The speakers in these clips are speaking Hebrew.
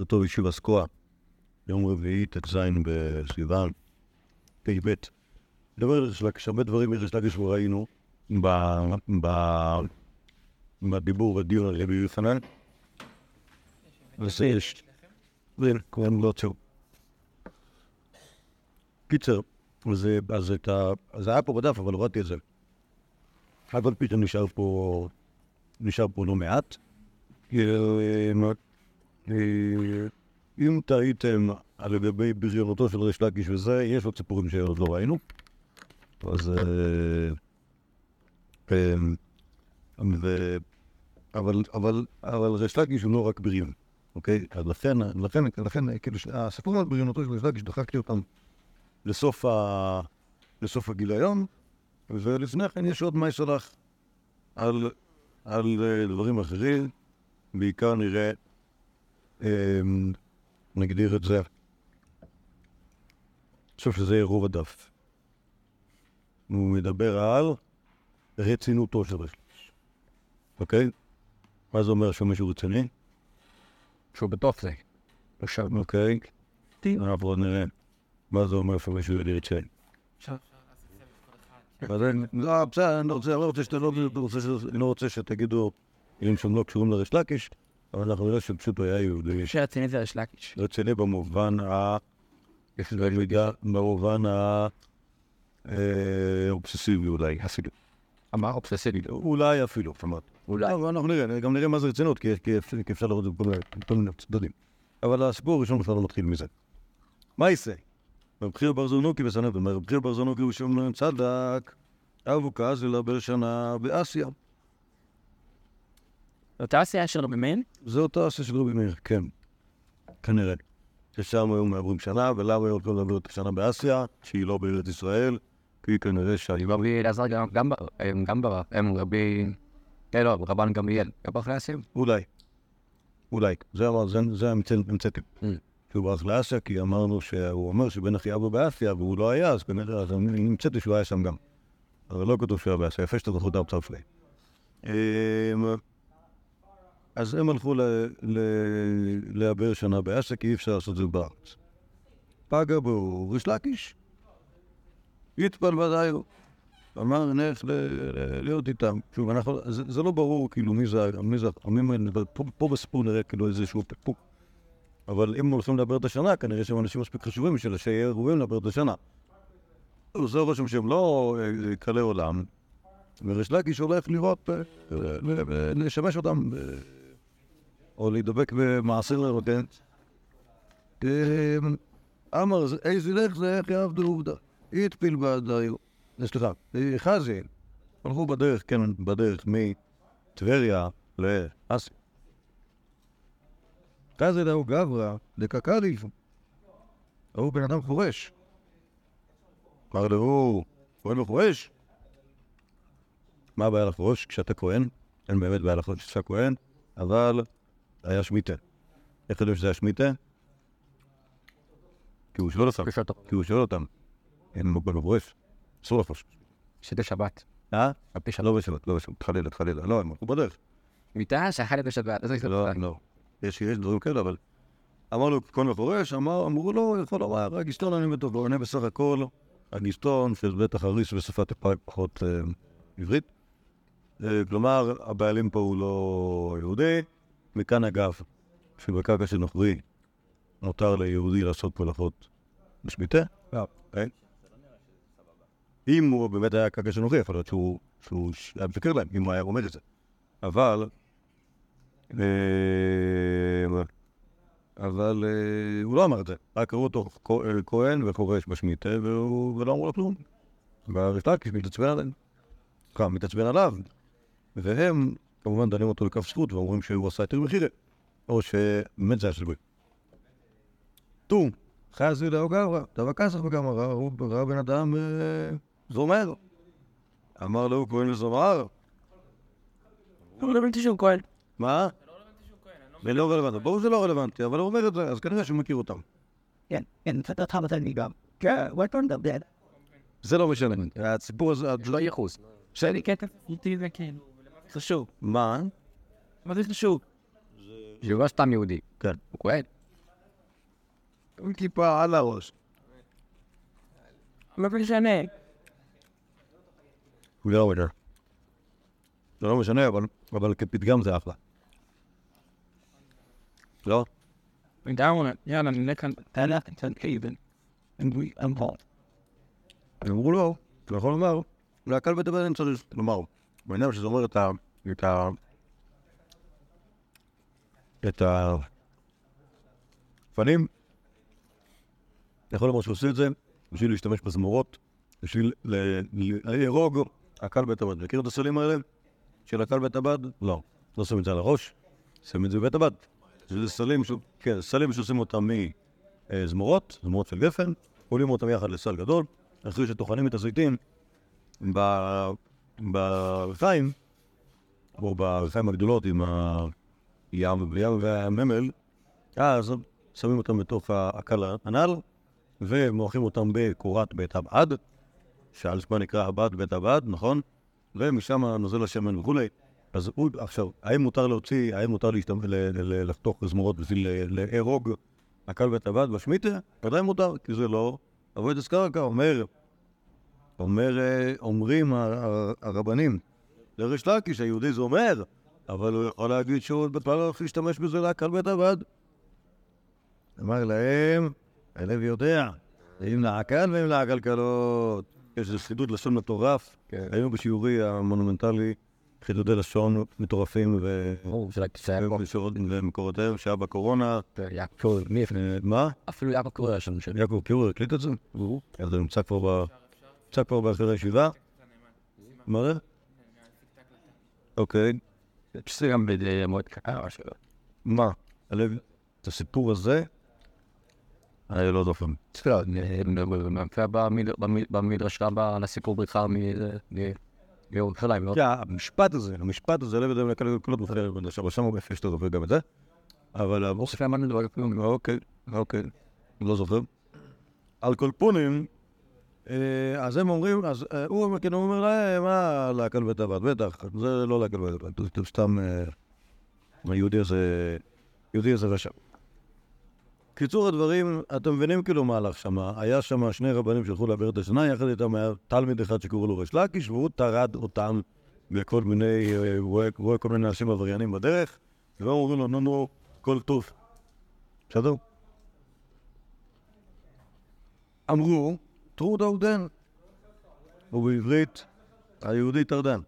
אותו ישיבה סקואה, יום רביעי, ט"ז בסיוון, פ"ב. ריש לקיש, הרבה דברים מריש לקיש ראינו ב- ב- בדיבור בדיון על רבי יוחנן. וזה יש. לא טוב. קיצר, אז, זה היה פה בדף, אבל הורדתי את זה. אף על פי שנשאר פה, לא מעט. אה, אם טעיתם על לגבי בריונותו של ריש לקיש וזה, יש עוד סיפורים שעוד לא ראינו. אז... אה, ו- אבל, ריש לקיש הוא לא רק בריון, אוקיי? אז לכן, לכן, לכן, כאילו, הסיפורים על בריונותו של ריש לקיש, דחקתי אותם לסוף, ה... לסוף הגיליון, ולפני כן יש עוד מייסלח על, על אה, דברים אחרים, בעיקר נראה, אה, נגדיר את זה, אני חושב שזה יהיה רוב הדף. הוא מדבר על רצינותו של ריש אוקיי? מה זה אומר שהוא מישהו רציני? שהוא בתוך זה. עכשיו, אוקיי. אנחנו עוד נראה מה זה אומר שהוא מישהו רציני. אז אני- לא, בסדר, אני לא רוצה, אני לא לא, לא רוצה ש- אני לא רוצה שתגידו מילים שהם לא קשורים לריש לקיש, אבל אנחנו נראה שפשוט הוא היה יהודי שרציני זה ריש לקיש. רציני במובן ה... יש לו מידה, במובן ה... אה, אובססיבי אולי, אפילו. אמר אובססיבי. אולי אפילו, זאת אומרת. אולי. אבל אנחנו נראה, גם נראה מה זה רצינות, כי- כי אפשר- כי אפשר לראות את זה בכל מיני- צדדים. אבל הסיפור הראשון בכלל לא מתחיל מזה. מה יישא? רב חייא בר זונוקי בסנדרין, רב חייא בר זונוקי הוא שם צדק, אבוקה אלא בשנה באסיה. אותה עשייה שלו במין? זה אותה אסיה של רבי מאיר, כן. כנראה. ששם היו מעברים שנה, ולמה היו הולכים לעבור את השנה באסיה, שהיא לא בארץ ישראל, כי כנראה שהיא... רבי אלעזר גם- גם בר- הם גם ברב, הם רבי... כן, לא, רבן גמליאל. גם ברח? אולי. אולי. זה אמר, זה, זה המצאתי. Mm. שהוא ברח לאסיה, כי אמרנו שהוא אומר שבן אחי אבא באסיה, והוא לא היה, אז כנראה, אז אני המצאתי שהוא היה שם גם. אבל לא כתוב שהוא היה באסיה, יפה שאתה זוכר את האוצר שלי. אז הם הלכו לעבר שנה כי אי אפשר לעשות את זה בארץ. פגע בו ריש לקיש, יתפל ודאיו. אמר, נלך להיות איתם. שוב, זה, לא ברור כאילו מי זה, מי זה, מי, מי, פה, פה בסיפור נראה כאילו איזשהו פקפוק. אבל אם הולכים לדבר את השנה, כנראה שהם אנשים מספיק חשובים בשביל שיהיה ראויים לדבר את השנה. עושה רושם שהם לא אה, קלי עולם, וריש לקיש הולך לראות, אה, לשמש אותם, אה, או להידבק במעשה לרוקן. אמר, זה- איזה לך זה איך יעבדו עובדה. התפיל בעדיו. אה, סליחה, חזי, הלכו בדרך, כן, בדרך מטבריה לאסיה. חזי דאו גברא דקקלי. הוא בן אדם חורש. אמר לו, כהן וחורש? מה הבעיה לחרוש כשאתה כהן? אין באמת בעיה לחרוש כשאתה כהן, אבל היה שמיטה. איך יודעים שזה היה שמיטה? כי הוא שואל אותם. כי הוא שואל אותם. אין מוגבל וחורש. אסור לחרוש. שזה שבת. אה? לא בשבת, לא בשבת, חלילה, חלילה. לא, הם הלכו בדרך. מיטה שאכל את בשבת. לא, לא. יש דברים כאלה, אבל... אמר לו כהן מפורש, אמר, אמרו לו, יכול לומר, הגיסטון אני בטובו, עונה בסך הכל, הגיסטון של בית החריש בשפת אפרים פחות אה, עברית. אה, כלומר, הבעלים פה הוא לא יהודי, מכאן אגב, שבקרקע של נוכרי מותר ליהודי לעשות מלאכות בשמיטה. לא. כן? אם הוא באמת היה קרקע של נוכרי, יכול להיות שהוא היה משקר להם, אם הוא היה אומר את זה. אבל אה, אבל אה, הוא לא אמר את זה, רק קראו אותו כהן וחורש בשמיטה, ולא אמרו לו כלום. והריש לקיש מתעצבן עליהם. מתעצבן עליו. והם כמובן דנים אותו לכף זכות ואומרים שהוא עשה יותר מחירה, או שבאמת זה היה של גוי. טום, חזי לאו גברא, דבא כסח וגמרא, הוא ראה בן אדם אה, זומר. אמר לו כהן וזומר, לא הבנתי שהוא כהן. מה? זה לא רלוונטי, ברור שזה לא רלוונטי, אבל הוא אומר את זה, אז כנראה שהוא מכיר אותם. כן, כן, קצת אותך בתלמי גם. כן, הוא כבר מדבר. זה לא משנה. הסיפור הזה... לו ייחוס. שאני כן, זה כאילו, חשוב. מה? מה זה חשוב? שהוא לא סתם יהודי. כן. הוא כהן. עם כיפה על הראש. מה משנה? זה לא משנה. זה לא משנה, אבל, כפתגם זה אחלה. לא? ודאונה, יאללה, נלך כאן. תעלה, תתקייבן. אמרו. לו, אתה יכול לומר, להקל בית הבן צריך לומר. בעניין שזה אומר את ה... את ה... את הפנים. אתה יכול לומר שעושה את זה בשביל להשתמש בזמורות, בשביל להרוג הקל בית הבד. מכיר את הסלים האלה של הקל בית הבד? לא. לא שמים את זה על הראש, שמים את זה בבית הבד. זה סלים, ש... כן, סלים שעושים אותם מזמורות, זמורות של גפן, עולים אותם יחד לסל גדול, אחרי שטוחנים את הזיתים ב- בריחיים, או בריחיים הגדולות עם הים ים והממל, אז שמים אותם בתוך הקל הנ"ל, ומורחים אותם בקורת בית הבד, שעל שמה נקרא הבד בית הבד, נכון? ומשם נוזל השמן וכולי. אז הוא, עכשיו, האם מותר להוציא, האם מותר לחתוך זמורות בשביל להרוג הקל בית הבד בשמיטה? ודאי מותר, כי זה לא אבוידס קרקע, אומר, אומר, אה, אומרים הרבנים לריש לקיש, היהודי זה אומר, אבל הוא יכול להגיד שהוא בכלל לא הולך להשתמש בזה להקל בית הבד. אמר להם, הלב יודע, אם לעקל ואם לעקלקלות. יש איזה חידוד לשון מטורף. כן. היינו בשיעורי המונומנטלי, חידודי לשון מטורפים ו... ברור, ומקורותיהם, שהיה בקורונה. יעקב, מי? אה, מה? אפילו יעקב קורא שם שם. יעקב קירור הקליט את זה? אז זה נמצא כבר ב... נמצא כבר באחרי הישיבה? מה זה? אוקיי. שזה גם במועד קטן או שלא. מה? את הסיפור הזה? אני לא זוכר. מופיע במדרש רבה על הסיפור בריחה מירושלים, לא? כן, המשפט הזה, המשפט הזה, לב ידיים לקל קולות מופיע במדרש, אבל שם הוא איפה שאתה זוכר גם את זה. אבל... כלום. אוקיי, אוקיי. לא זוכר. על כל פונים, אה, אז הם אומרים, אז אה, הוא כן, הוא אומר להם, מה להקל הבד? בטח, זה לא להקל הבד, זה סתם, אה, היהודי הזה, יהודי הזה רשע. קיצור הדברים, אתם מבינים כאילו מה הלך שם? היה שם שני רבנים שהלכו לעבר את השנה, יחד איתם היה תלמיד אחד שקראו לו ריש לקיש, והוא טרד אותם בכל מיני, אה, הוא רואה כל מיני אנשים עבריינים בדרך, והם אומרים לו, נו נו, כל טוב. בסדר? אמרו, טרוד אודן, ובעברית היהודי טרדן.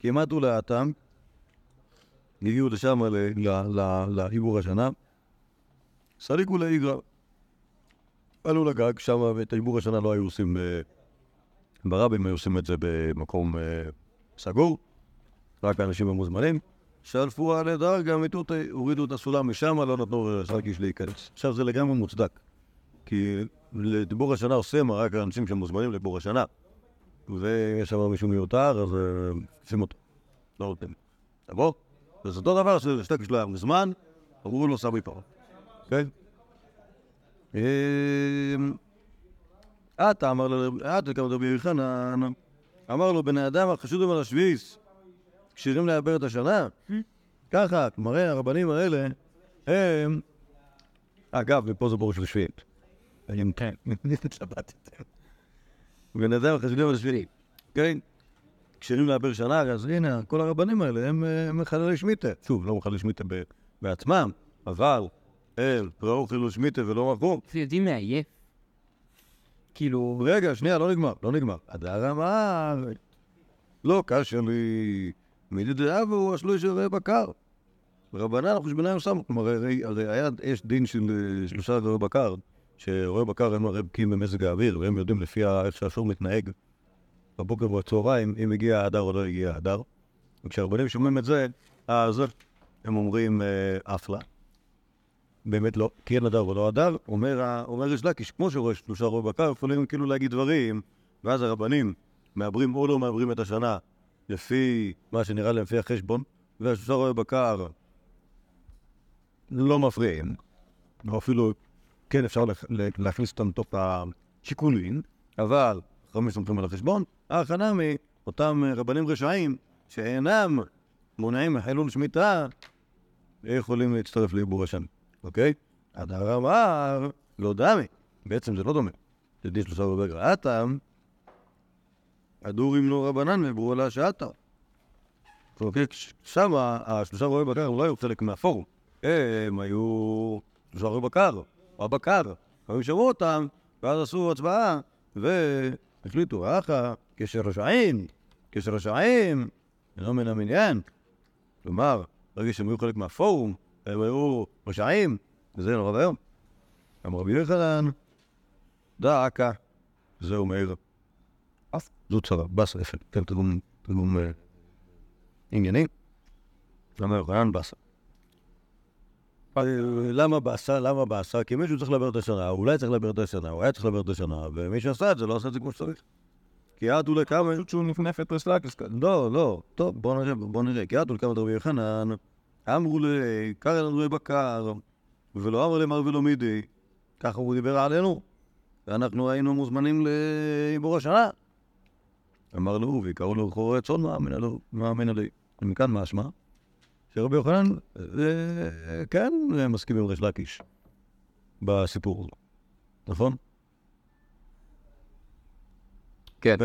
כמעט ולאטם, הגיעו לשם לעיבור השנה, סליקו לאיגרא. עלו לגג שם, ואת העיבור השנה לא היו עושים ב- ברבים, היו עושים את זה במקום אה, סגור, רק האנשים המוזמנים. שלפו על דרגה מיטוטי, הורידו את הסולם משם, לא נתנו לסלקיש להיכנס. עכשיו זה לגמרי מוצדק, כי לדיבור השנה עושים רק האנשים שמוזמנים לדיבור השנה. ויש שם מישהו מיותר, אז אה, שים אותו. לא נותנים. תבוא. וזה אותו דבר ששטקיש לא היה מזמן, אמרו לו סמי פה. כן? עתה אמר לו, עתה כמה רבי יוחנן, אמר לו, בני אדם החשודים על השביעיס, כשירים לעבר את השנה? ככה, מראה הרבנים האלה, הם... אגב, מפה זה בור של שביעית. אם כן, התלבטתם. בן אדם החשודים על השביעית, כן? כשירים לעבר שנה, אז הנה, כל הרבנים האלה הם אה, מחללי שמיטה. שוב, לא מחללי שמיטה ב- בעצמם, אבל הם ראו חילול שמיטה ולא מכרו. אתם יודעים מה יהיה? כאילו, רגע, שנייה, לא נגמר, לא נגמר. הדר אמר, לא קשה לי, מידי דאבו, השלוי של רעי בקר. רבנן חושבנן סם, כלומר, הרי, הרי היה, יש דין של אה, שלושה רועי בקר, שרועי בקר הם הרי בקיאים במזג האוויר, והם יודעים לפי איך שהשור מתנהג בבוקר ובצהריים, אם הגיע ההדר או לא הגיע ההדר. וכשהרבנים שומעים את זה, אז הם אומרים אה, אפלה. באמת לא, כי אין הדר ולא הדר, אומר, אומר ריש לקיש, כמו שרואה שלושה רועי בקר, יכולים כאילו להגיד דברים, ואז הרבנים מעברים או לא מעברים את השנה לפי מה שנראה להם לפי החשבון, והשלושה רועי בקר לא מפריעים, או אפילו כן אפשר להכ- לה- להכניס אותם לתוך השיקולים, אבל חכמים סומכים על החשבון, ההכנה מאותם רבנים רשעים שאינם מונעים מחילול שמיטה, יכולים להצטרף לעיבור השם, אוקיי? הדר אמר לא דמי. בעצם זה לא דומה. תדעי שלושה בבגר הטעם, הדורים לא רבנן ועברו על השעתה. אוקיי, שם השלושה רועי בקר לא היו חלק מהפורום. הם היו שלושה רועי בקר, הבקר. היו שמעו אותם, ואז עשו הצבעה, והחליטו, אחא, קשר רשעים, קשר רשעים, אינו מן המניין. כלומר, ברגע שהם היו חלק מהפורום, הם היו רשעים, וזה נורא ואיום. אמר רבי יוחנן, דא עקא, זהו מאיר. זו צרה, באסה, יפה, כן, תרגום, תרגום אה, ענייני. למה יוחנן באסה? אה, למה באסה? למה באסה? כי מישהו צריך לדבר את השנה, אולי צריך לדבר את השנה, הוא היה צריך לדבר את השנה, ומי שעשה את זה לא עשה את זה כמו שצריך. כי עד אולי כמה... פשוט שהוא נפנף את רסלקס כזה. לא, לא, טוב, בוא נראה, בוא נראה. כי עד אולי כמה רבי יוחנן, אמרו לי, קרא לנו בקר, ולא אמר למר ולא מידי, ככה הוא דיבר עלינו, ואנחנו היינו מוזמנים לעיבור השנה. אמר לו, ויקראו לו חורי צאן מאמין עלי. מכאן משמע, שרבי יוחנן, כן, מסכים עם ריש לקיש בסיפור הזה, נכון? כן. ו-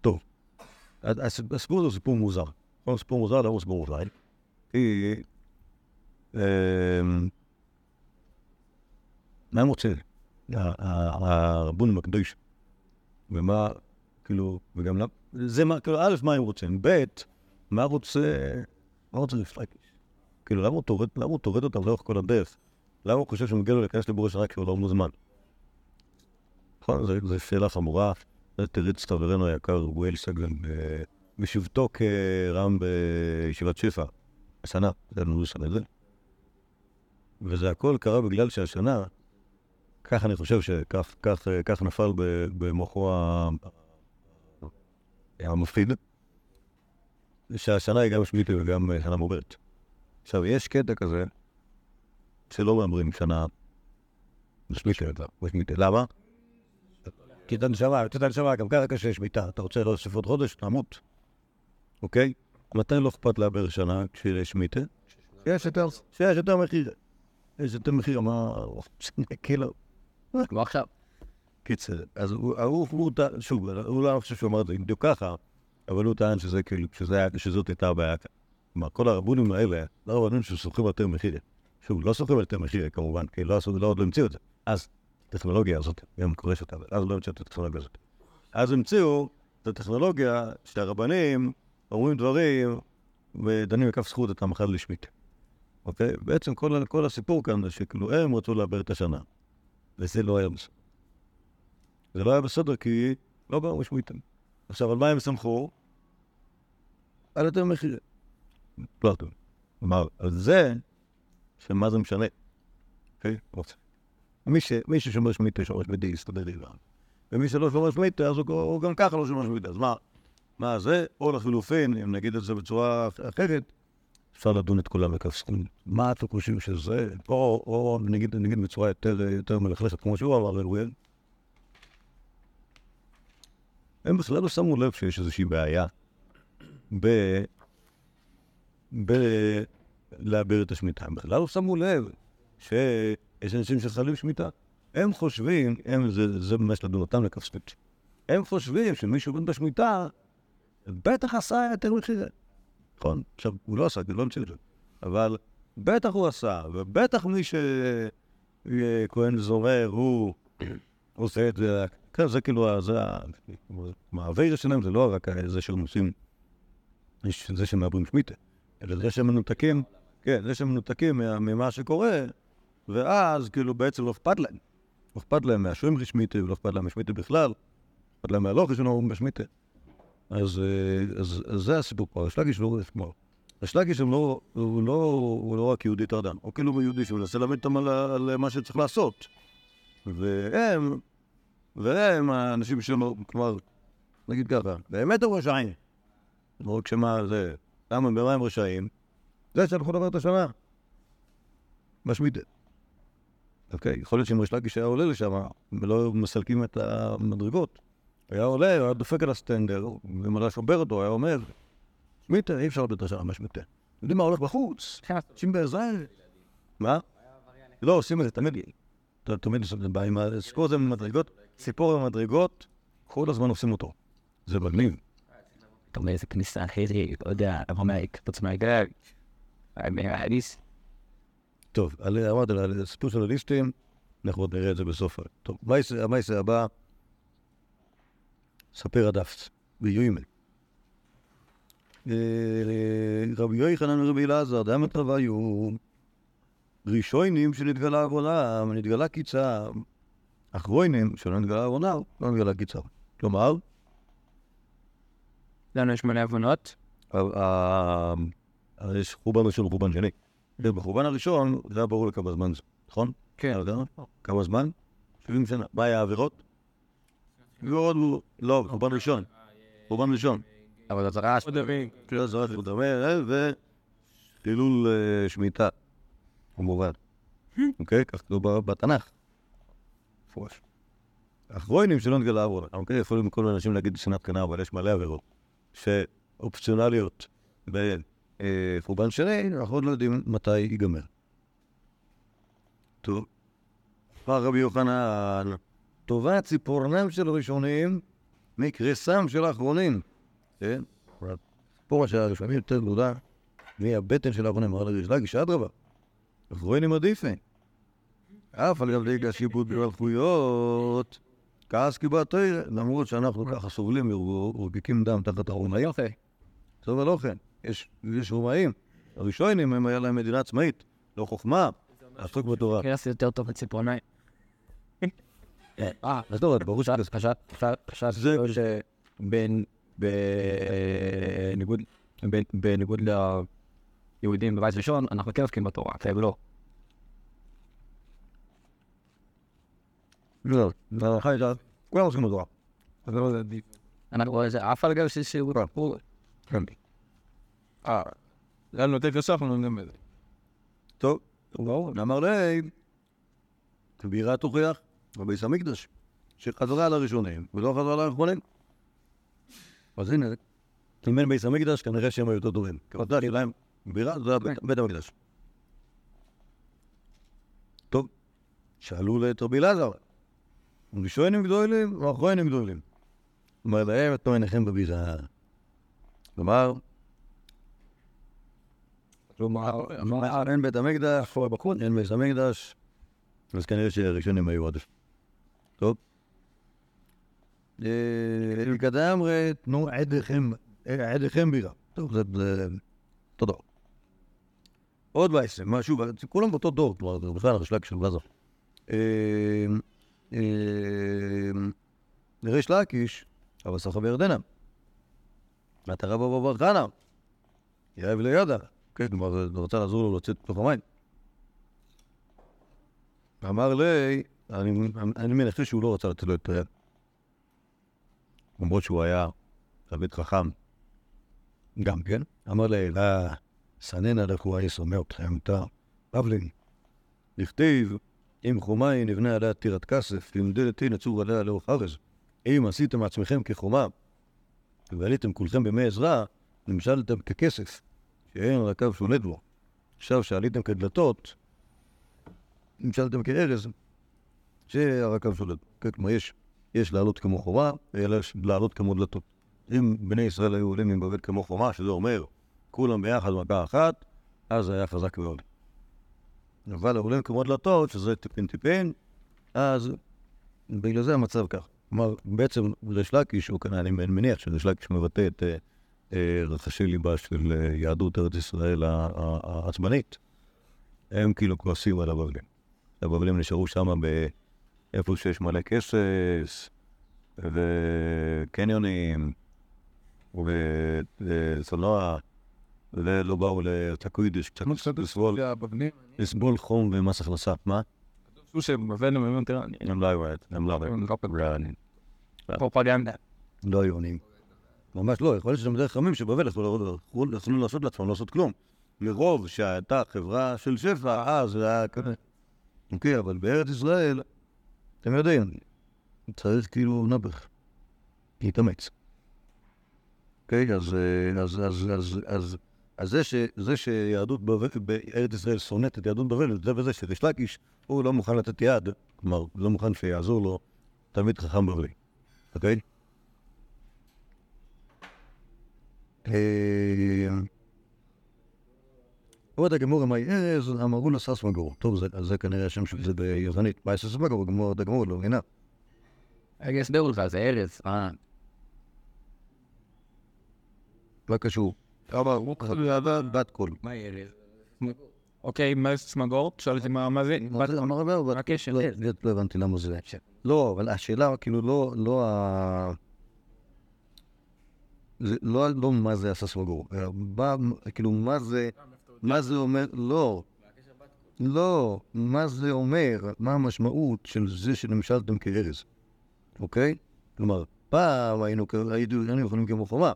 טוב, הס- הסיפור הזה הוא סיפור מוזר. הוא סיפור מוזר, למה הוא סיפור מוזר? כי... אמ, מה הם רוצים? הרבון הקדוש. ומה, כאילו, וגם למה, זה מה, כאילו, א', מה הם רוצים? ב', מה רוצה, מה רוצה רפלקיש? כאילו, למה הוא טורד, אותם לאורך כל הדרך? למה הוא חושב שהוא מגיע לו להיכנס לבור השנה כי הוא לא מוזמן? נכון, זו- שאלה חמורה. זה תריץ חברנו היקר רואל סגלן ב- בשבתו כרם בישיבת שפע, השנה, זה לנו לשנה את זה. וזה הכל קרה בגלל שהשנה, כך אני חושב שכך כך, כך נפל במוחו המפחיד, שהשנה היא גם שמינית וגם שנה מעוברת. עכשיו, יש קטע כזה שלא מאמרים שנה בשמיטה. למה? כי אתה נשמה, אתה נשמה, גם ככה קשה שמיטה. אתה רוצה להוסיף עוד חודש, תמות. אוקיי? מתי לא אכפת לאבר שנה כשיש שמיטה? שיש יותר, שיש יותר מחיר. יש יותר מחיר, מה... כאילו... כמו עכשיו. קיצר, אז הוא, שוב, הוא לא חושב שהוא אמר את זה בדיוק ככה, אבל הוא טען שזה כאילו, שזה שזאת הייתה הבעיה. כלומר, כל הרבונים האלה, לא הרבנים שסוחרים על יותר מחיר. שוב, לא סוחרים על יותר מחיר כמובן, כי לא עשו, לא עוד לא המציאו את זה. אז, הטכנולוגיה הזאת, גם קורש אותה, אז לא המציאו את הטכנולוגיה הזאת. אז המציאו את הטכנולוגיה שהרבנים אומרים דברים ודנים בכף זכות את המחל לשמית. אוקיי? בעצם כל, כל הסיפור כאן זה שכאילו הם רצו לעבר את השנה, וזה לא היה בסדר. זה לא היה בסדר כי לא באו משמיטם. עכשיו, על מה הם סמכו? על יותר מחיר. לא טוב. כלומר, על זה, שמה זה משנה. אוקיי? מי, ששומר שמיטה, שומר שמיטה, יסתדר גם. ומי שלא שומר שמיטה, אז הוא, גם ככה לא שומר שמיטה. אז מה? מה זה? או לחילופין, אם נגיד את זה בצורה אחרת, אפשר לדון את כולם בכף זכות. מה אתם חושבים שזה? או, נגיד, בצורה יותר, יותר מלכלכת, כמו שהוא אמר לאלואל. הם בכלל לא שמו לב שיש איזושהי בעיה ב... ב... לעבר את השמיטה. בכלל לא שמו לב שיש אנשים שחלים שמיטה. הם חושבים, הם, זה, זה ממש לדון אותם זכות. הם חושבים שמי שעובד בשמיטה, בטח עשה יותר מחיר. נכון? עכשיו, הוא לא עשה, הוא לא המציא את זה. אבל בטח הוא עשה, ובטח מי שכהן זומר, הוא עושה את זה. זה כאילו, זה ה... מהאוויר שלהם זה לא רק זה שהם עושים, זה שהם מעברים שמיטה, אלא זה שהם מנותקים, כן, זה שהם מנותקים מה- ממה שקורה, ואז כאילו בעצם לא אכפת להם. לא אכפת להם מהשוים רשמיתה, ולא אכפת להם משמיתה בכלל, אכפת להם ראשון בשמיתה. אז, אה, אז, זה הסיפור פה, השלגיש לא כמו... השלגיש הוא לא, הוא לא, הוא לא רק יהודי טרדן, הוא כאילו יהודי שמנסה ללמד אותם על, על מה שצריך לעשות. והם, והם האנשים שלו, כלומר, נגיד ככה, באמת הם רשעים. לא רק שמה זה, למה, במה הם רשעים? זה שהלכו לעבור את השנה. משמיטה. אוקיי, יכול להיות שאם ריש היה עולה לשם, ולא מסלקים את המדרגות, היה עולה, היה דופק על הסטנדר, ואם היה שובר אותו, היה אומר, שמיטה, אי אפשר לתת השנה, מה שמיטה. יודעים מה הולך בחוץ? אנשים בעזרה. מה? לא עושים את זה תמיד, ת- תמיד עושים את זה, עם הסיפור הזה במדרגות, סיפור במדרגות, כל הזמן עושים אותו. זה מגניב. אתה אומר איזה כניסה אחרת, לא יודע, לבוא מהקפוץ מהגג. מהאדיס. טוב, אמרתי, על הסיפור של הליסטים, אנחנו עוד נראה את זה בסוף. טוב, המייסה הבא, ספר הדף, ביוימל. אה, רבי יוחנן ורבי אלעזר, דמת רב היו ראשונים שנתגלה עוונם, נתגלה קיצר. אחרונים שלא נתגלה עוונם, לא נתגלה קיצר. כלומר, לנו יש מלא הבנות. ה- ה- ה- יש חורבן ראשון וחורבן שני. בחורבן הראשון זה היה ברור לכמה זמן זה, נכון? כן. כמה זמן? 70 שנה. מה היה העבירות? ועוד לא, חורבן ראשון. חורבן ראשון. אבל זה רעש. קריאה זרעת ודמה וחילול אה, שמיטה, כמובן. אוקיי? כך כתוב בתנ"ך. מפורש. אחרונים שלא נתגלה עוון. אוקיי? יכולים כל מיני אנשים להגיד שנאת קנה, אבל יש מלא עבירות שאופציונליות בחורבן שני, אנחנו עוד לא יודעים מתי ייגמר. טוב. אמר רבי יוחנן, טובה ציפורנם של הראשונים מקריסם של האחרונים. כן? פה של הראשונים יותר גדולה מהבטן של האחרונים. אמר לריש לקיש, אדרבה. אחרונים עדיפים. אף על גבי השיפוט במלכויות, כעס כבתרא, למרות שאנחנו ככה סובלים מרגיקים דם תחת הרומאים. יופי. טוב ולא כן, יש, יש רומאים. הראשונים, הם היה להם מדינה עצמאית, לא חוכמה, לעסוק בתורה. קרס יותר טוב מציפורניים. אה, אז לא, ברור שזה... זה- שבין, בניגוד, בין- בניגוד ליהודים בבית ראשון, אנחנו כן עוסקים בתורה, אתם לא. לא, הייתה, כולם עושים בתורה. אנחנו רואים איזה אף על גב של שיעור. כן. אה. לנו יותר קשה, אנחנו לומדים בזה. טוב, אמר לי, כבירה תוכיח בביס המקדש, שחזרה על הראשונים ולא חזרה על האחרונים. אז הנה, אם אין ביס המקדש, כנראה שהם היו יותר טובים. כי אתה שלהם, בירה זה היה בית- בית המקדש. טוב, שאלו את רבי אלעזר, ראשונים גדולים או אחרונים גדולים? אומר להם, אתם עיניכם בביזה. כלומר, כלומר, אין בית המקדש, אין בית המקדש, אז כנראה שהראשונים היו עדיף. טוב. כדאמרי, תנו עדיכם, עדיכם בירה. טוב, זה דור. עוד וייסם, משהו, כולם באותו דור, כלומר, זה בכלל הרשל"ג של גלזר. אה, אה, ריש לקיש, אבל סחר בירדנה. ואתה רבא בבר חנה, יאהב לידע. כן, כלומר, רצה לעזור לו לצאת לתוך המים. אמר לי, אני, מנחש שהוא לא רצה לתת לו את היד. למרות שהוא היה תלמיד חכם גם כן. אמר לי, סננה לכו היה שומע אתכם, אתה פבלין. אם חומה נבנה עליה טירת כסף, אם דלתי נצור עליה לאורך ארז. אם עשיתם עצמכם כחומה, ועליתם כולכם בימי עזרא, נמשלתם ככסף. שאין רקב שולט בו. עכשיו שעליתם כדלתות, נמשלתם כארז, שהרקב שולט. כן, כלומר, יש, יש לעלות כמו חומה, ויש לעלות כמו דלתות. אם בני ישראל היו עולים עם בבל כמו חומה, שזה אומר, כולם ביחד מכה אחת, אז זה היה חזק מאוד. אבל עולים כמו דלתות, שזה טיפין טיפין, אז בגלל זה המצב כך. כלומר, בעצם ריש לקיש, הוא כאן, אני מניח שריש לקיש מבטא את אה, אה, רחשי ליבה של אה, יהדות ארץ ישראל ה- ה- העצבנית. הם כאילו כועסים על הבבלים. הבבלים נשארו שם באיפה שיש מלא כסף, וקניונים, וסלוע, ולא באו לתקוידש, קצת לסבול, חום ומס הכנסה. מה? חשבו שבבל הם היו יותר... הם לא היו, הם לא היו. פרופגנדה. לא היו עניים. ממש לא, יכול להיות שהם דרך חכמים שבבל יכלו לעשות לעצמם, לא לעשות כלום. מרוב שהייתה חברה של שפע, אז זה היה כזה. אוקיי, אבל בארץ ישראל, אתם יודעים, צריך כאילו נבח, להתאמץ. אוקיי, אז, אה, אז, זה, ש, זה שיהדות בבל, בארץ ישראל שונאת את יהדות בבל, זה וזה שריש לקיש, הוא לא מוכן לתת יד, כלומר, לא מוכן שיעזור לו תלמיד חכם בבלי, אוקיי? אה, אומרת הגמור, מהי ארז, אמרו לה סס מגור. טוב, זה, כנראה השם של זה ביוונית. מה סס מגור? גמור, הגמור לא מבינה. רגע, הסבירו לך, זה ארז. אה, מה קשור? בת קול. אוקיי, מה זה סמגור? תשאל אותי מה מה זה. מה זה? רבי, מה הקשר? לא- לא לא הבנתי למה זה. לא, אבל השאלה, כאילו, לא, לא ה... לא, לא מה זה הסס מגור, אלא מה, כאילו, מה זה, מה זה אומר, לא, לא, מה זה אומר, מה המשמעות של זה שנמשלתם כארז, אוקיי? כלומר, פעם היינו היינו יכולים כמו חומה,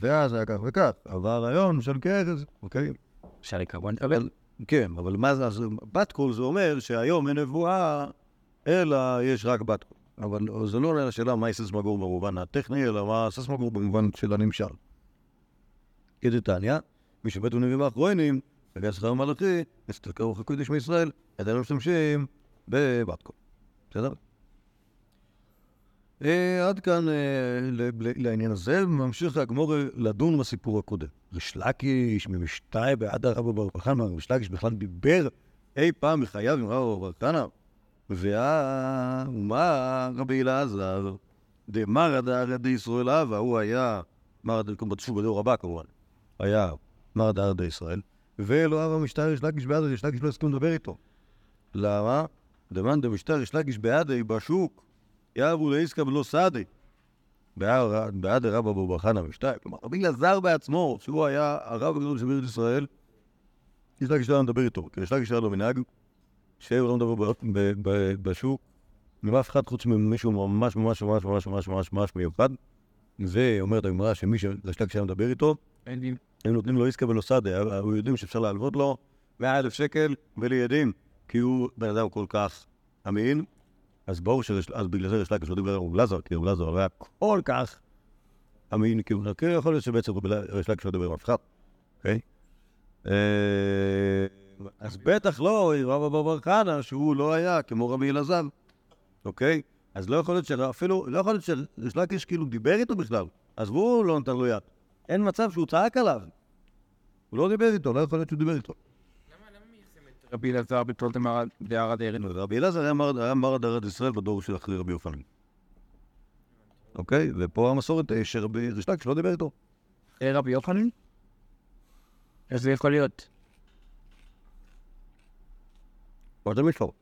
ואז היה כך וכך, אבל הרעיון של כארז, אוקיי? אפשר לקרבן אבל, כן, אבל מה זה, אז בת קול זה אומר שהיום אין נבואה, אלא יש רק בת קול. אבל זה לא עונה לשאלה מה סס מגור במובן הטכני, אלא מה סס מגור במובן של הנמשל. כדתניא, מי שבית נביאים האחרונים, בגלל שכר המלאכי, אצל קרוב הקודש מישראל, עדיין משתמשים בבת קול. בסדר? אה, עד כאן אה, ל- ל- לעניין הזה, ממשיך הגמור לדון בסיפור הקודם. ריש לקיש ממשתאי בעד הרב בר חנא, ריש לקיש בכלל דיבר אי פעם בחייו עם רב בר חנא. ומה רבי אלעזר, דמרא דארא דישראל אבא, הוא היה, מרא דארא, שוב בדור הבא כמובן, היה מרא דארא דישראל, ולא אבא משטר ריש לקיש בעד ריש לקיש לא הסכים לדבר איתו. למה? דמאן דמשטר ריש לקיש בעדי בשוק, יאבו לעסקה ולא סעדי. בעד רבא בר חנא ושתיים. כלומר, רבי אלעזר בעצמו, שהוא היה הרב הגדול של ארץ ישראל, יש לא היה מדבר איתו, כי יש היה לו מנהג, שהוא לא מדבר בשוק עם אף אחד חוץ ממישהו ממש ממש ממש ממש ממש ממש ממש מיוחד. ואומרת הגמרא שמי שיש לקיש היה מדבר איתו. הם נותנים לו עסקה ולא סעדה, היו יודעים שאפשר להלוות לו 100 אלף שקל ולידים, כי הוא בן אדם כל כך אמין. אז ברור שיש, אז בגלל זה יש לא דיבר על רב לזר, כי רב לזר היה כל כך אמין, כי כי יכול להיות שבעצם רב יש לא דיבר עם אף אחד, אוקיי? אה, אז בטח לא רב אבא בר חנא, שהוא לא היה כמו רבי אלעזר, אוקיי? אז לא יכול להיות שאפילו, לא יכול להיות שיש לקיש כאילו דיבר איתו בכלל, עזבו, הוא לא נתן לו יד. אין מצב שהוא צעק עליו. הוא לא דיבר איתו, לא יכול להיות שהוא דיבר איתו. רבי אלעזר בתולת דערד דרן. רבי אלעזר היה מר- היה מרד ארץ ישראל בדור של אחרי רבי אופנין. אוקיי? ופה המסורת אה, שרבי ריש לקיש לא דיבר איתו. אה, רבי יוחנן? איך זה יכול להיות? מה זה משפור?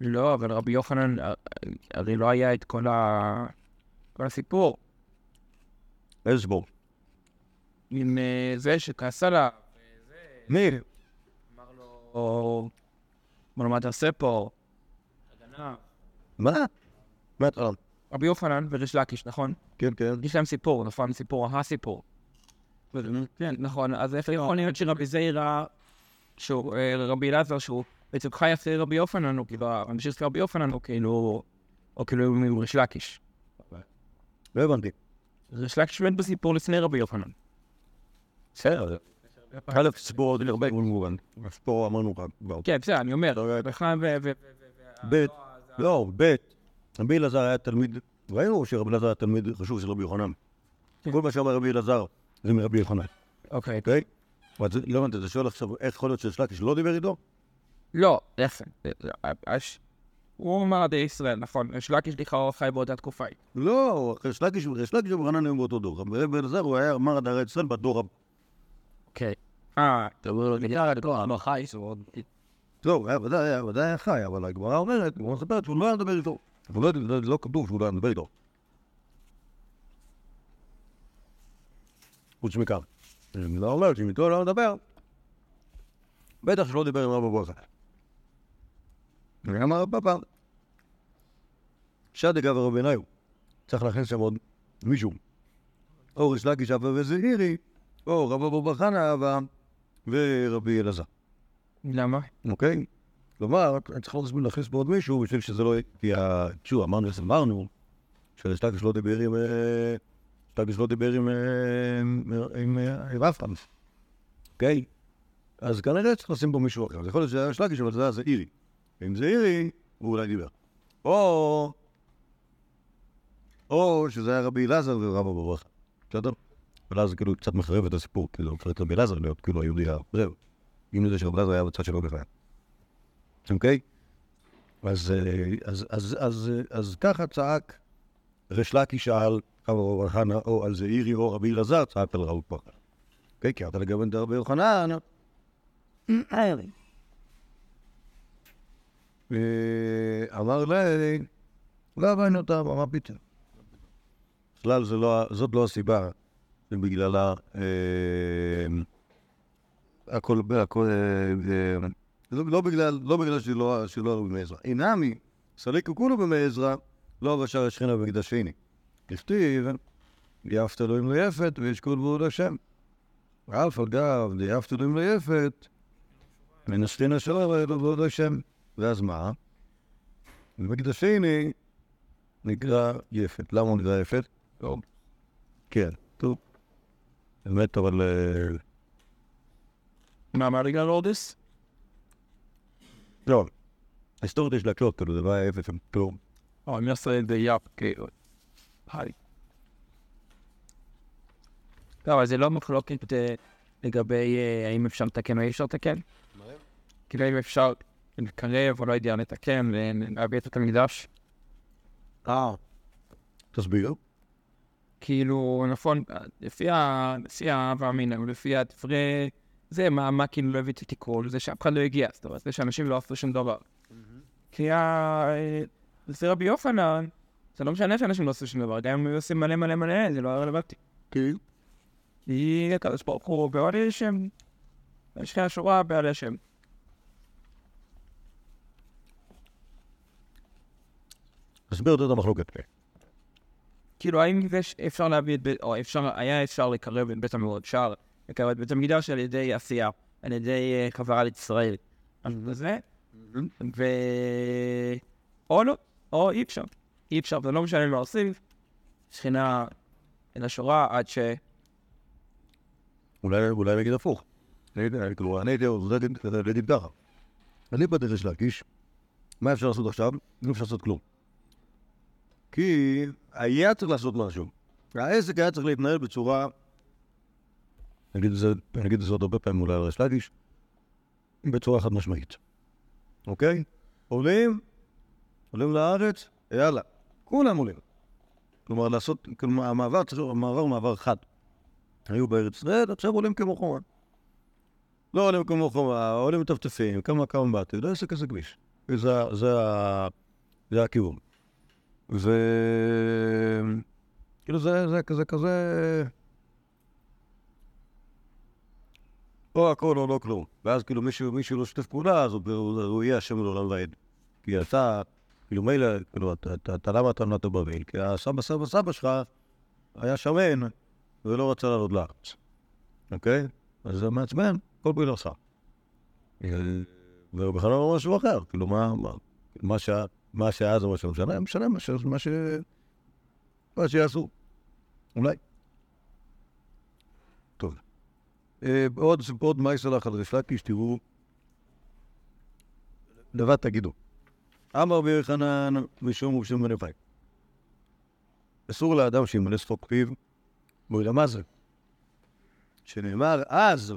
לא, אבל רבי יוחנן, אה, הרי לא היה את כל ה... כל הסיפור. איזה סיפור? עם זה שכעס עליו, מי? לו, אמר לו, מה אתה עושה פה? הגנב. מה? מההתחלה. רבי יוחנן וריש לקיש, נכון? כן, כן. יש להם סיפור, נכון? סיפור, הסיפור. כן, נכון. אז איך יכול להיות שרבי זעירה, שהוא, אה, רבי אלעזר, שהוא בעצם חי אחרי רבי יוחנן, הוא כאילו, המשיך רבי יוחנן, הוא כאילו, או כאילו עם ריש לקיש. לא הבנתי. ריש לקיש מת בסיפור לפני רבי יוחנן. בסדר. א', סיפור עוד הרבה מובן. סיפור אמרנו רק כבר. כן, בסדר, אני אומר, בכלל, ו... ב', לא, ב', רבי אלעזר היה תלמיד, ראינו שרבי אלעזר היה תלמיד חשוב של רבי יוחנן. כל מה שאמר רבי אלעזר זה מרבי יוחנן, אוקיי. אוקיי? לא הבנתי, אתה שואל עכשיו איך יכול להיות שיש לקיש לא דיבר איתו? לא, להפך. הש- הוא אמר עדי ישראל, נכון. ריש לקיש לכאורה חי באותה תקופה. לא, ריש לקיש ריש לקיש ורבי יוחנן היו באותו דור. רבי אלעזר הוא היה אמר עד ארץ ישראל בדור הבא. אוקיי. אה, אומר לו, נראה, לא, ודאי היה חי, אבל הגמרא אומרת, הגמרא מספרת שהוא לא היה מדבר איתו. אבל לא- כתוב שהוא לא היה מדבר איתו. חוץ מכך. אני לא אומר שאם איתו לא מדבר, בטח שלא דיבר עם רבא ברכה. ואמר רב פאפא, שד אגב רבי בניו, צריך להכניס שם עוד מישהו. או ריש לקיש אבא וזעירי, או רב אבא בר חנא אבא ורבי אלעזר. למה? אוקיי? כלומר, אני צריך להכניס פה עוד מישהו בשביל שזה לא יהיה... שוב, אמרנו, אמרנו, ששטקש לא דיבר עם... אה, שטקש לא דיבר עם... אה, אה, עם אף אחד. אוקיי? אז כנראה צריך לשים פה מישהו אחר. אז יכול להיות שזה היה שלקיש, אבל זה היה זה אירי. ואם זה אירי, הוא אולי דיבר. או... או שזה היה רבי אלעזר ורבא בברכה. בסדר? אבל אז כאילו קצת מחרב את הסיפור, כאילו, את רבי אלעזר להיות כאילו היהודי הרב. אם זה שרבי אלעזר היה בצד שלו בכלל. אוקיי? אז, אה, ככה צעק ריש לקיש על רבי חנה, או על זעירי או רבי אלעזר, צעק על רבי ברכה. אוקיי? כי אתה לגבי רבי יוחנן, אה, אמר לי, לא הבנו אותם, מה פתאום? בכלל לא- זאת לא הסיבה שבגללה אה, הכל, הכל, אה, אה, לא לא בגלל, לא בגלל שלא עלו במי עזרא. אינמי, סליקו כולו במי עזרא, לא בשער השכינה במקדש שני. כתיב, יפת אלוהים ליפת וישקול בו להשם. אף אגב, דיאפת אלוהים ליפת, מנסחין שלו לבוא להשם. ואז מה? במקדש שני נקרא יפת. למה הוא נקרא יפת? טוב. כן, טוב. באמת, אבל... אה, מה, מה בגלל אורדיס? לא. היסטורית יש להקלות, כאילו, זה לא היה אפס, כלום. או, אם יעשה את זה יאפ, כאילו. היי. לא, אבל זה לא מחלוקת אה, לגבי אה, האם אפשר לתקן או אי אפשר לתקן. כאילו אם אפשר לקרב או לא יודע, לתקן, להביא את המקדש. אה. תסביר. כאילו, נכון, לפי ה- לפי האב אמינא, ולפי הדברי, זה מה, מה כאילו לא הביא את התיקון, זה שאף אחד לא הגיע, זאת אומרת, זה שאנשים לא עשו שום דבר. כי ה... לפי רבי יוחנן, זה לא משנה שאנשים לא עשו שום דבר, גם אם היו עושים מלא מלא מלא, זה לא היה רלוונטי. כאילו. היא הקדוש ברוך הוא בעלי השם, יש כאן שורה בעלי השם. תסביר את המחלוקת. כאילו, האם זה ש- אפשר להביא את בית, או אפשר, היה אפשר לקרב את בית המקדש, אפשר לקרב את בית המקדש על ידי עשייה, על ידי אה, חזרה לישראל. אז זה, ו... או לא, או אי אפשר. אי אפשר, זה לא משנה מה עושים. שכינה אל השורה עד ש... אולי אולי נגיד הפוך. אני כאילו, הייתי להגיד ככה. אני בדרך להקיש, מה אפשר לעשות עכשיו? לא אפשר לעשות כלום. כי היה צריך לעשות משהו. העסק היה צריך להתנהל בצורה... אני אגיד את זה, זה עוד הרבה פעמים אולי על ריש לקיש, בצורה חד משמעית. אוקיי? עולים, עולים לארץ, יאללה, כולם עולים. כלומר, לעשות, כלומר, המעבר המעבר הוא מעבר חד. היו בארץ ישראל, עכשיו עולים כמו חומה. לא עולים כמו חומה, עולים מטפטפים, כמה כמה באתי, לא עסק כזה כביש. זה, זה, זה הכיוון. ו... כאילו זה, זה כזה כזה... או הכל או לא כלום. ואז כאילו מישהו, מישהו לא שיתף פעולה, אז הוא, הוא, הוא יהיה אשם לעולם ועד. כי אתה, כאילו מילא, כאילו, אתה, למה אתה נולדת בבל? כי הסבא סבא סבא שלך היה שמן ולא רצה לעלות לארץ. אוקיי? אז זה מעצבן, כל בגללך. ובכלל לא משהו אחר, כאילו מה, מה, מה, שה, מה שהיה זה מה שמשנה, משנה מה, ש, מה, ש, מה שיעשו. אולי. טוב. אה, עוד, עוד מייסלח על ריש לקיש, תראו. לבד תגידו. אמר רבי יוחנן ושום ובשום פי. אסור לאדם שימלא שפוק פיו, בואי למה זה? שנאמר אז,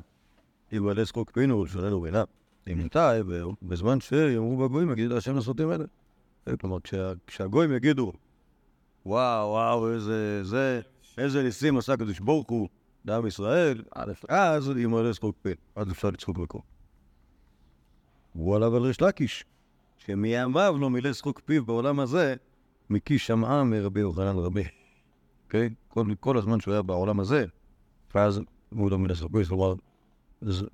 ימלא שפוק פינו ולשוננו בעיניו. אם מתי, בזמן שיאמרו בגויים, יגיד השם לעשותים אלה. כלומר, כשה, כשהגויים יגידו, וואו, וואו, איזה, זה, איזה ניסים עשה הקדוש ברוך הוא לעם ישראל, אז ימלא שפוק פינו, אז אפשר לצחוק בקום. עליו על ריש לקיש, שמימיו לא מילא שחוק פיו בעולם הזה, מכי שמעה מרבי יוחנן רבי. אוקיי? כל, כל הזמן שהוא היה בעולם הזה, ואז הוא לא מילא שחוק פיו, כלומר, אז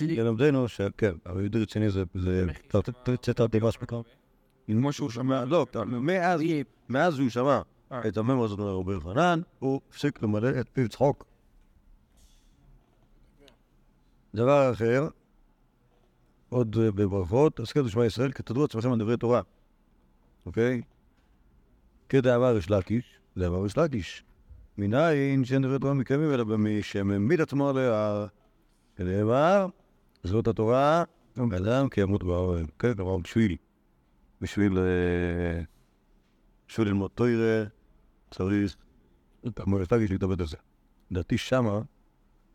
ילמדנו שכן, אבל יהודי רציני זה, זה, תרצה תרתי משמע. כמו שהוא שמע, לא, מאז, מאז שהוא שמע את הממור הזאת מרבי יוחנן, הוא הפסיק למלא את פיו צחוק. דבר אחר, עוד אה, בברכות, הסכת ושמע ישראל, כתדעו עצמכם על דברי תורה, אוקיי? כדאמר ריש לקיש, דאמר ריש לקיש. מניין שאין דברי תורה מקיימים אלא במי שמעמיד עצמו עליה, ונאמר, זאת התורה, אדם כי ימות באוהל. כן, כלומר, בשביל, בשביל, אה, בשביל ללמוד תוירה, צריך, המועצה יש להתאבד על זה. לדעתי שמה,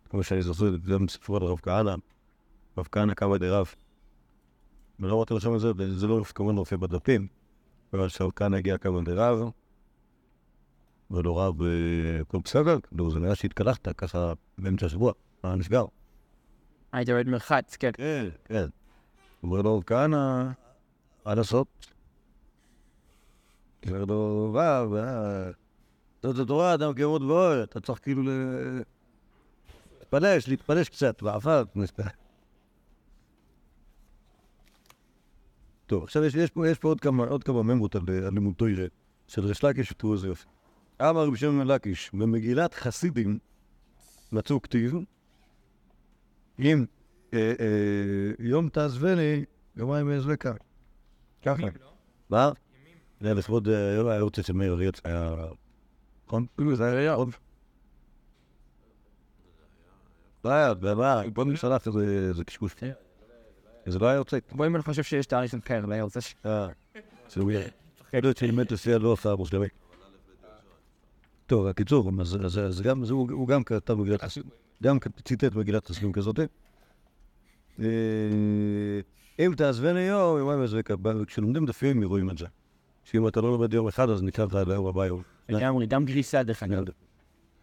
כמו שאני זוכר, זה גם ספרות הרב כהנא, רב כהנא קמא דרב. ולא אמרתי לו שם את זה, וזה לא כמובן לא מופיע בדפים, אבל שרב כהנא הגיע קמא דרב, ולא רב, אה, הכל בסדר, נו, זה נראה שהתקלחת ככה באמצע השבוע, מה נסגר? היית יורד מרחץ, כן. כן, כן. אומר לו, כהנא, מה לעשות? אומר לו, וואו, זאת התורה, אדם כמות באוהל, אתה צריך כאילו. להתפלש, להתפלש קצת, בעבר. טוב, עכשיו יש, יש, פה, יש פה עוד כמה, עוד כמה ממרות על, על לימוד תוירה של ריש לקיש ותראו איזה יופי. אמר רבי שמעון לקיש, במגילת חסידים מצאו כתיב, אם אה, אה, יום תעזבני, יומיים אעזבקה. ככה. מה? זה היה לכבוד אה, היה רוצה של מאיר אריאץ, היה... נכון? זה היה עוד. לא היה, זה היה, בוא נשלח איזה קשקוש. זה לא היה יוצא. בואי אני חושב שיש תאריך אחר, לא רוצה ש... אה, זה הוא יהיה. לא שלימד לסיעה לא עשה מוסלמי. טוב, הקיצור, אז- גם, זה הוא גם כתב מגילת גם ציטט מגילת חסידים כזאת. אה, אם תעזבני יום, יומיים אעזבק. כשלומדים דפים רואים את זה. שאם אתה לא לומד יום אחד, אז נקרא לך ליום הבא יום. לגמרי, גם גריסה דרך אגב.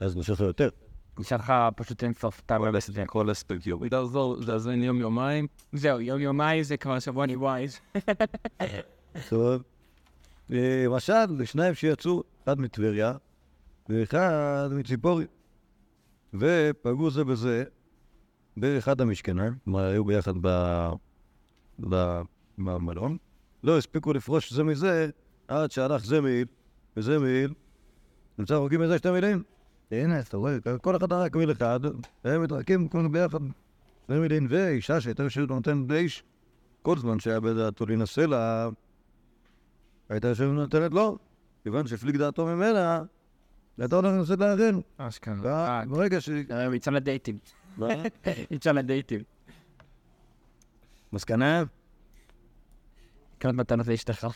אז נשאר לך יותר. נשאר לך פשוט אין סוף אתה רואה בזה. כל אספקט יומי. תעזור, תעזבן יום יומיים. זהו, יום יומיים זה כבר שבוע ניווייז. טוב. אה, למשל, שניים שיצאו, אחד מטבריה ואחד מציפורי. ופגעו זה בזה באחד המשכנים, כלומר היו ביחד ב... במלון. לא הספיקו לפרוש זה מזה עד שהלך זה מעיל וזה מעיל. נמצא הורגים מזה שתי מילים. הנה, אתה רואה, כל אחד הרג מיל אחד, והם מתרקים כולם ביחד. זה מילים, ואישה שהייתה יושבת ונותנת לאיש, כל זמן שהיה בדעתו להינשא לה, הייתה יושבת ונותנת לו, כיוון שהפליג דעתו ממנה, הייתה הולכת לנסות לאחר. אשכרה. ברגע ש... אה, יצא לדייטים. מה? יצא לדייטים. מסקנה? לקנות מתנות לאשתך.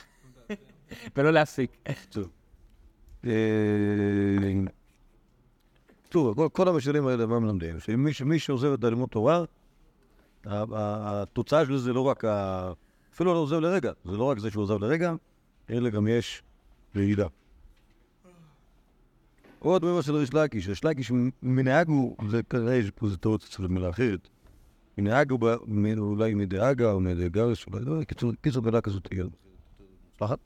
ולא להפסיק. טוב. אה, כל- המשלים האלה, מה מלמדים? שמי שעוזב את הלימוד תורה, התוצאה של זה זה לא רק ה... אפילו לא עוזב לרגע, זה לא רק זה שהוא עוזב לרגע, אלא גם יש רעידה. עוד מימר של ריש לקיש, ריש לקיש מנהג הוא, זה כנראה פה איזה טעות אצל מילה אחרת, מנהג הוא אולי מדאגה או מדאגרש, אולי לא, קיצור, קיצור מילה כזאת תהיה. סלחת?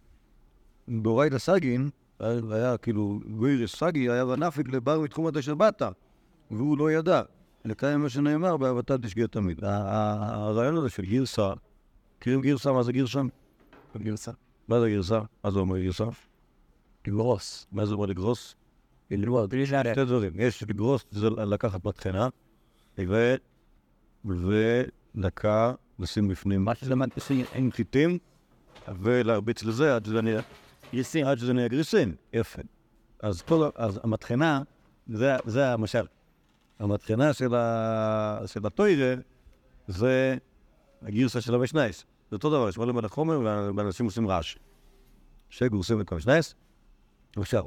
באורייתא סגין, היה, כאילו, גוירס סגי היה ונפיק לבר מתחומת אשר באת, והוא לא ידע. לקיים מה שנאמר, באהבתה תשגה תמיד. הרעיון הזה של גרסה, מכירים גרסה? מה זה גרסה? גרסה. מה זה גרסה? מה זה אומר גרסה? לגרוס. מה זה אומר לגרוס? לערער. שתי דברים. יש לגרוס, זה לקחת מטחנה. ודקה לשים בפנים מה שלמדתי עם חיטים, ולהרביץ לזה עד שזה נהיה... גריסים. עד שזה נהיה גריסים. יפה. אז, כל, אז המטחנה, זה, זה המשל. המטחנה של, ה, של הטוירה זה הגרסה של המשנייס. זה אותו דבר, יש מלא מלא חומר ואנשים עושים רעש. שגורסים את המשנייס. עכשיו,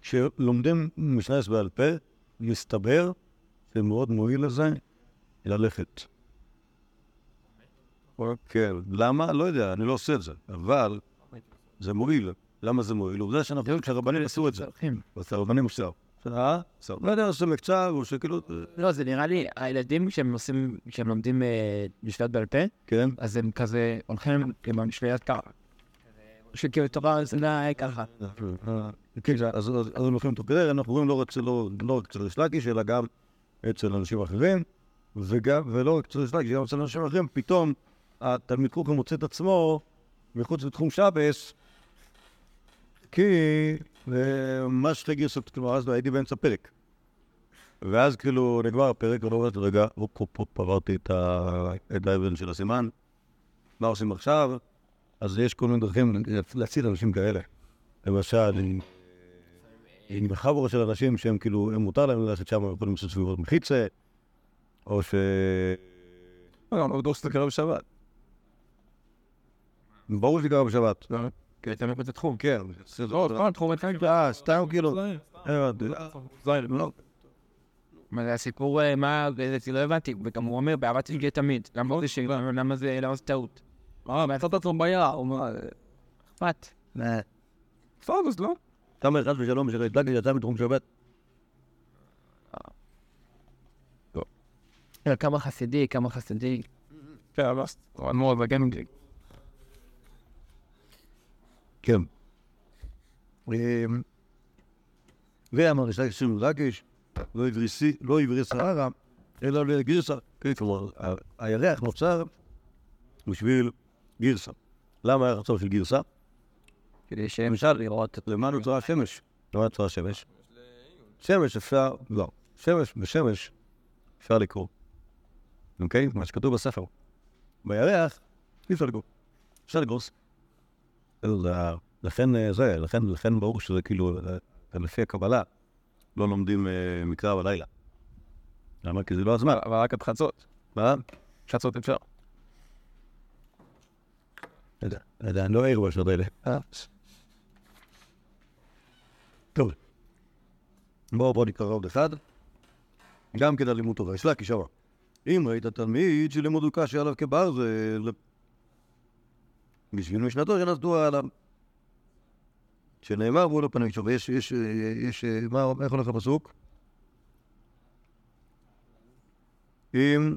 כשלומדים משנייס בעל פה, מסתבר שמאוד מועיל לזה ללכת. כן, למה? לא יודע, אני לא עושה את זה, אבל זה מועיל. למה זה מועיל? עובדה שאנחנו יודעים שהרבנים עשו את זה. אז הרבנים עשו. אה? לא יודע, עשו מקצר, או שכאילו... לא, זה נראה לי, הילדים כשהם עושים, כשהם לומדים אה, משפט בעל פה, כן. אז הם כזה הולכים עם המשפט ככה. שכאילו תורה זה ככה. כן, אז הם הולכים אותו כדי, אנחנו רואים לא רק לא- לא רק אצל ריש לקיש, אלא גם אצל אנשים אחרים, וגם, ולא רק ריש לקיש, גם אצל אנשים אחרים, פתאום התלמיד חוכם מוצא את עצמו מחוץ לתחום שבס, כי אה, מה שתי גרסות, כלומר, אז הייתי באמצע פרק. ואז כאילו נגמר הפרק, ואני אומר, רגע, הופ הופ הופ, עברתי את האבן של הסימן, מה עושים עכשיו? אז יש כל מיני דרכים להציל אנשים כאלה. למשל, עם- חבורה של אנשים שהם כאילו, הם מותר להם ללכת שם, הם יכולים לעשות סביבות מחיצה, או ש... לא, לא בטוח שזה קרה בשבת. ברור שזה קרה בשבת. כי אתה מבין את התחום. כן. לא, לא, תחום אחד. אה, סתם כאילו... הבנתי. לא. מה זה הסיפור, אה, מה, זה לא הבנתי, וגם הוא אומר, באהבת תשגה תמיד. למה זה ש... למה זה למה זה טעות? מה, מצאת עצמו ביער, הוא אומר, אכפת. בסדר, אז לא. אתה אומר חס ושלום שריטלקי יצא מתחום שבת? כמה חסידי, כמה חסידי. כן, אבל אדמו"ר הזקן, כן. אמ, ואמר ריטלקי שם לקיש, לא הבריסי- לא הבריס סהרה, אלא לגרסה. כן, כלומר, הירח נוצר בשביל גרסה. למה היה רצון של גרסה? כדי שאפשר לראות למה נוצרה השמש? למה נוצרה השמש? שמש אפשר, לא. שמש, בשמש אפשר לקרוא. אוקיי? מה שכתוב בספר. בירח אי אפשר. אפשר לגרוס. בסדר, זה ה- לכן אה, זה, לכן, לכן ברור שזה כאילו, אה, לפי הקבלה, לא לומדים אה, מקרא בלילה. למה? כי זה לא הזמן. אבל רק עד חצות. מה? חצות אפשר. לא יודע, לא אני לא ער בשעות האלה. טוב. בואו בואו נקרא עוד אחד. גם כן על לימוד תורה. יש לה כשמה. אם ראית תלמיד שלימוד קשה עליו כברזל, בשביל משנתו שנסדו עליו. שנאמר והוא לא פנים שוב. יש, יש, יש, מה, איך הולך הפסוק? אם...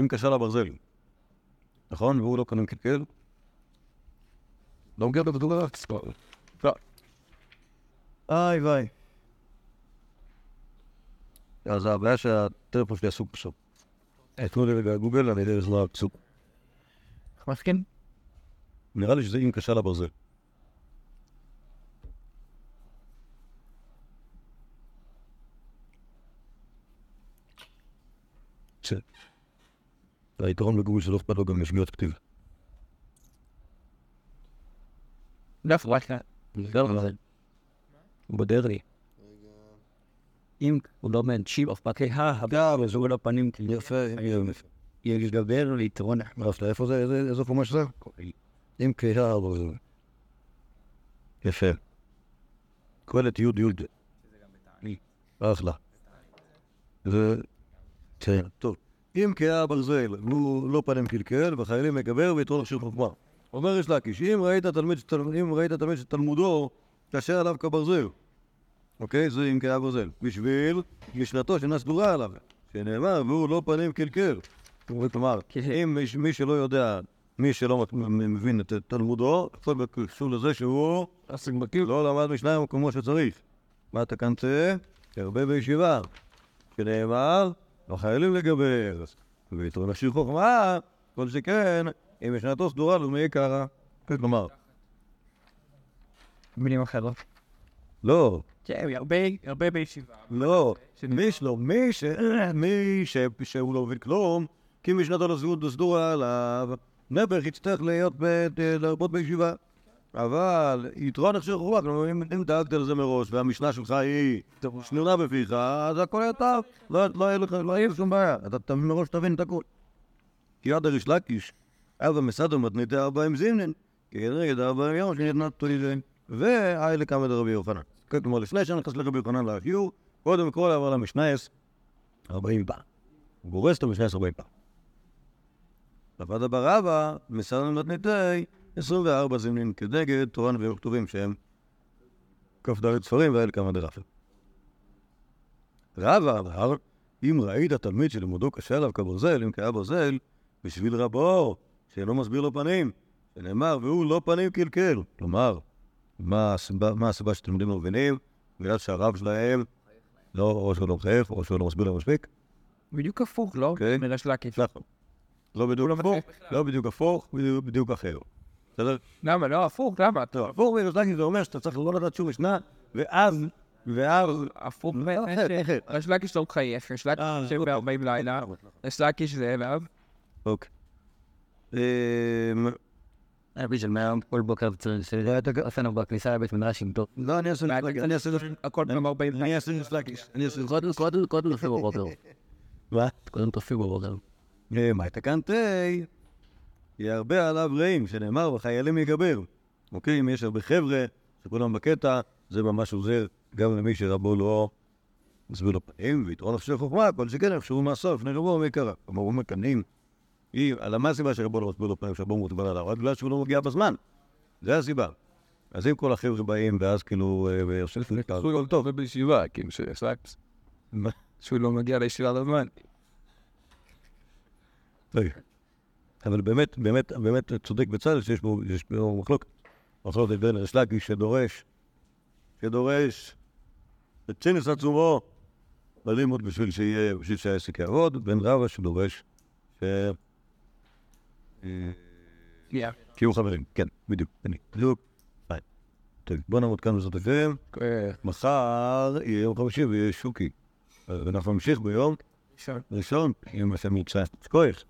אם קשה לברזל. נכון? והוא לא קנון קלקל. לא מגיע בבדוק. לא. איי ויי. אז הבעיה שהטלפון שלי עסוק בסוף. תנו לי רגע גוגל, אני יודע לזמן הפסוק. מסכים? נראה לי שזה אם קשה לברזל. היתרון בגוגל שלא אכפת לו גם משגיאות כתיב. לא, וואטה. הוא מודרני. אם הוא שיב אוף פקי ההבא, וזוג לו פנים יפה, יפה. יגבר ליתרון אז איפה זה? איזה איזה חומש זה? אם קהה הברזל. יפה. קהלת י' י' אחלה. זה... כן, טוב. אם קהה הברזל, הוא לא פנים קלקל, וחיילים מגבר ויתרון עשיר חוכמה. אומר יש שתל- אם ראית תלמיד שתלמודו קשה עליו כברזל, אוקיי? זה אם קהה הברזל. בשביל משנתו שאינה סדורה עליו, שנאמר, והוא לא פנים קלקל. כלומר, אם מי, שלא יודע, מי שלא מבין את תלמודו, הכל קשור לזה שהוא. לא למד משנה כמו שצריך. מה אתה כאן צא? הרבה בישיבה. שנאמר, לא חיילים לגבר. ויתרון השיר חוכמה, כל שכן, אם משנתו סדורה מי קרא. כלומר, במילים אחרות. לא, כן, הרבה, הרבה בישיבה. לא, מי שלא, מי ש... מי ש... שהוא לא מבין כלום, כי משנתו לזהות סדורה עליו, נעבך יצטרך להיות, ב- לרבות בישיבה. אבל יתרון הכשר כלומר, אם, דאגת לזה מראש, והמשנה שלך היא שנונה בפיך, אז הכל היה טוב, לא, לא יהיה לך, לא שום בעיה, אתה, מראש תבין את הכל. כי עד הריש לקיש, אבא מסדר מתניתי ארבעים זימנין, כי נגד ארבעים יום שניתנת תוליזן, והי לקמא דרבי יוחנן. כלומר, לפני שאני נכנס לרבי יוחנן לשיעור, קודם כל עבר למשנייס ארבעים פעם. הוא גורס את המשנייס ארבעים פעם. לבד הבא רבא, מסדר מתניתי, 24 זימנין כנגד תורה נביאים כתובים שהם כ"ד ספרים ואלה כמה דרפל. רבא אמר, אם ראית תלמיד שלימודו קשה עליו כברזל, אם כהיה ברזל, בשביל רבו, שאינו מסביר לו פנים, שנאמר, והוא לא פנים קלקל. כלומר, מה הסיבה, מה הסיבה שתלמידים לא מבינים? בגלל שהרב שלהם, לא, או שהוא לא מחייך, או שהוא לא מסביר להם מספיק. בדיוק הפוך, לא? אוקיי. מרש לקיש. נכון. לא בדיוק הפוך, לא בדיוק הפוך, בדיוק- אחר. בסדר? למה? לא, הפוך, למה? טוב, הפוך מרשל"קי זה אומר שאתה צריך לא לדעת שום משנה, ואז, ואז... הפוך. רש לקיש לא מחייך, לקיש יושב בארבעים לילה, רש לקיש זה אליו. אוקיי. אבי של מהיום, כל בוקר צריך שעשינו בכניסה לבית מדרש עם טוב. לא, אני אעשה לך, אני אעשה לך, הכל פעם 40 אני אעשה לך. קודם, קודם, קודם תופיעו בבוקר. מה? קודם תופיעו בבוקר. אה, מאי תקנתי, ירבה עליו רעים, שנאמר, וחיילים יגבר. אוקיי, אם יש הרבה חבר'ה, שכולם בקטע, זה ממש עוזר גם למי שרבו לא מסביר לו פנים, ויתרון אנשי חוכמה, כל שכן יחשבו מעשו לפני רבו ויקרא. כלומר, הוא מקנאים. היא, על מה הסיבה שרבו לא מסביר לו פנים, שרבו מוטבל עליו? רק בגלל שהוא לא מגיע בזמן. זה הסיבה. אז אם כל החבר'ה באים, ואז כאילו, אה, נקרא, הוא לא טוב בישיבה, כאילו שיש רק... שהוא לא מגיע לישיבה בזמן. אבל באמת, באמת, באמת צודק בצלאל שיש בו, יש בו מחלוקת. מחלוקת בין ריש לקיש שדורש, שדורש את צינס עצומו בלימוד בשביל שיהיה, בשביל שהעסק יעבוד, בין רבא שדורש ש... אה, חברים, כן, בדיוק, אני, בדיוק. טוב, בוא נעמוד כאן השם. אה, מחר יהיה יום חמישי ויהיה שוקי. אז אנחנו נמשיך ביום אפשר. ראשון, עם השם יצא. כוח.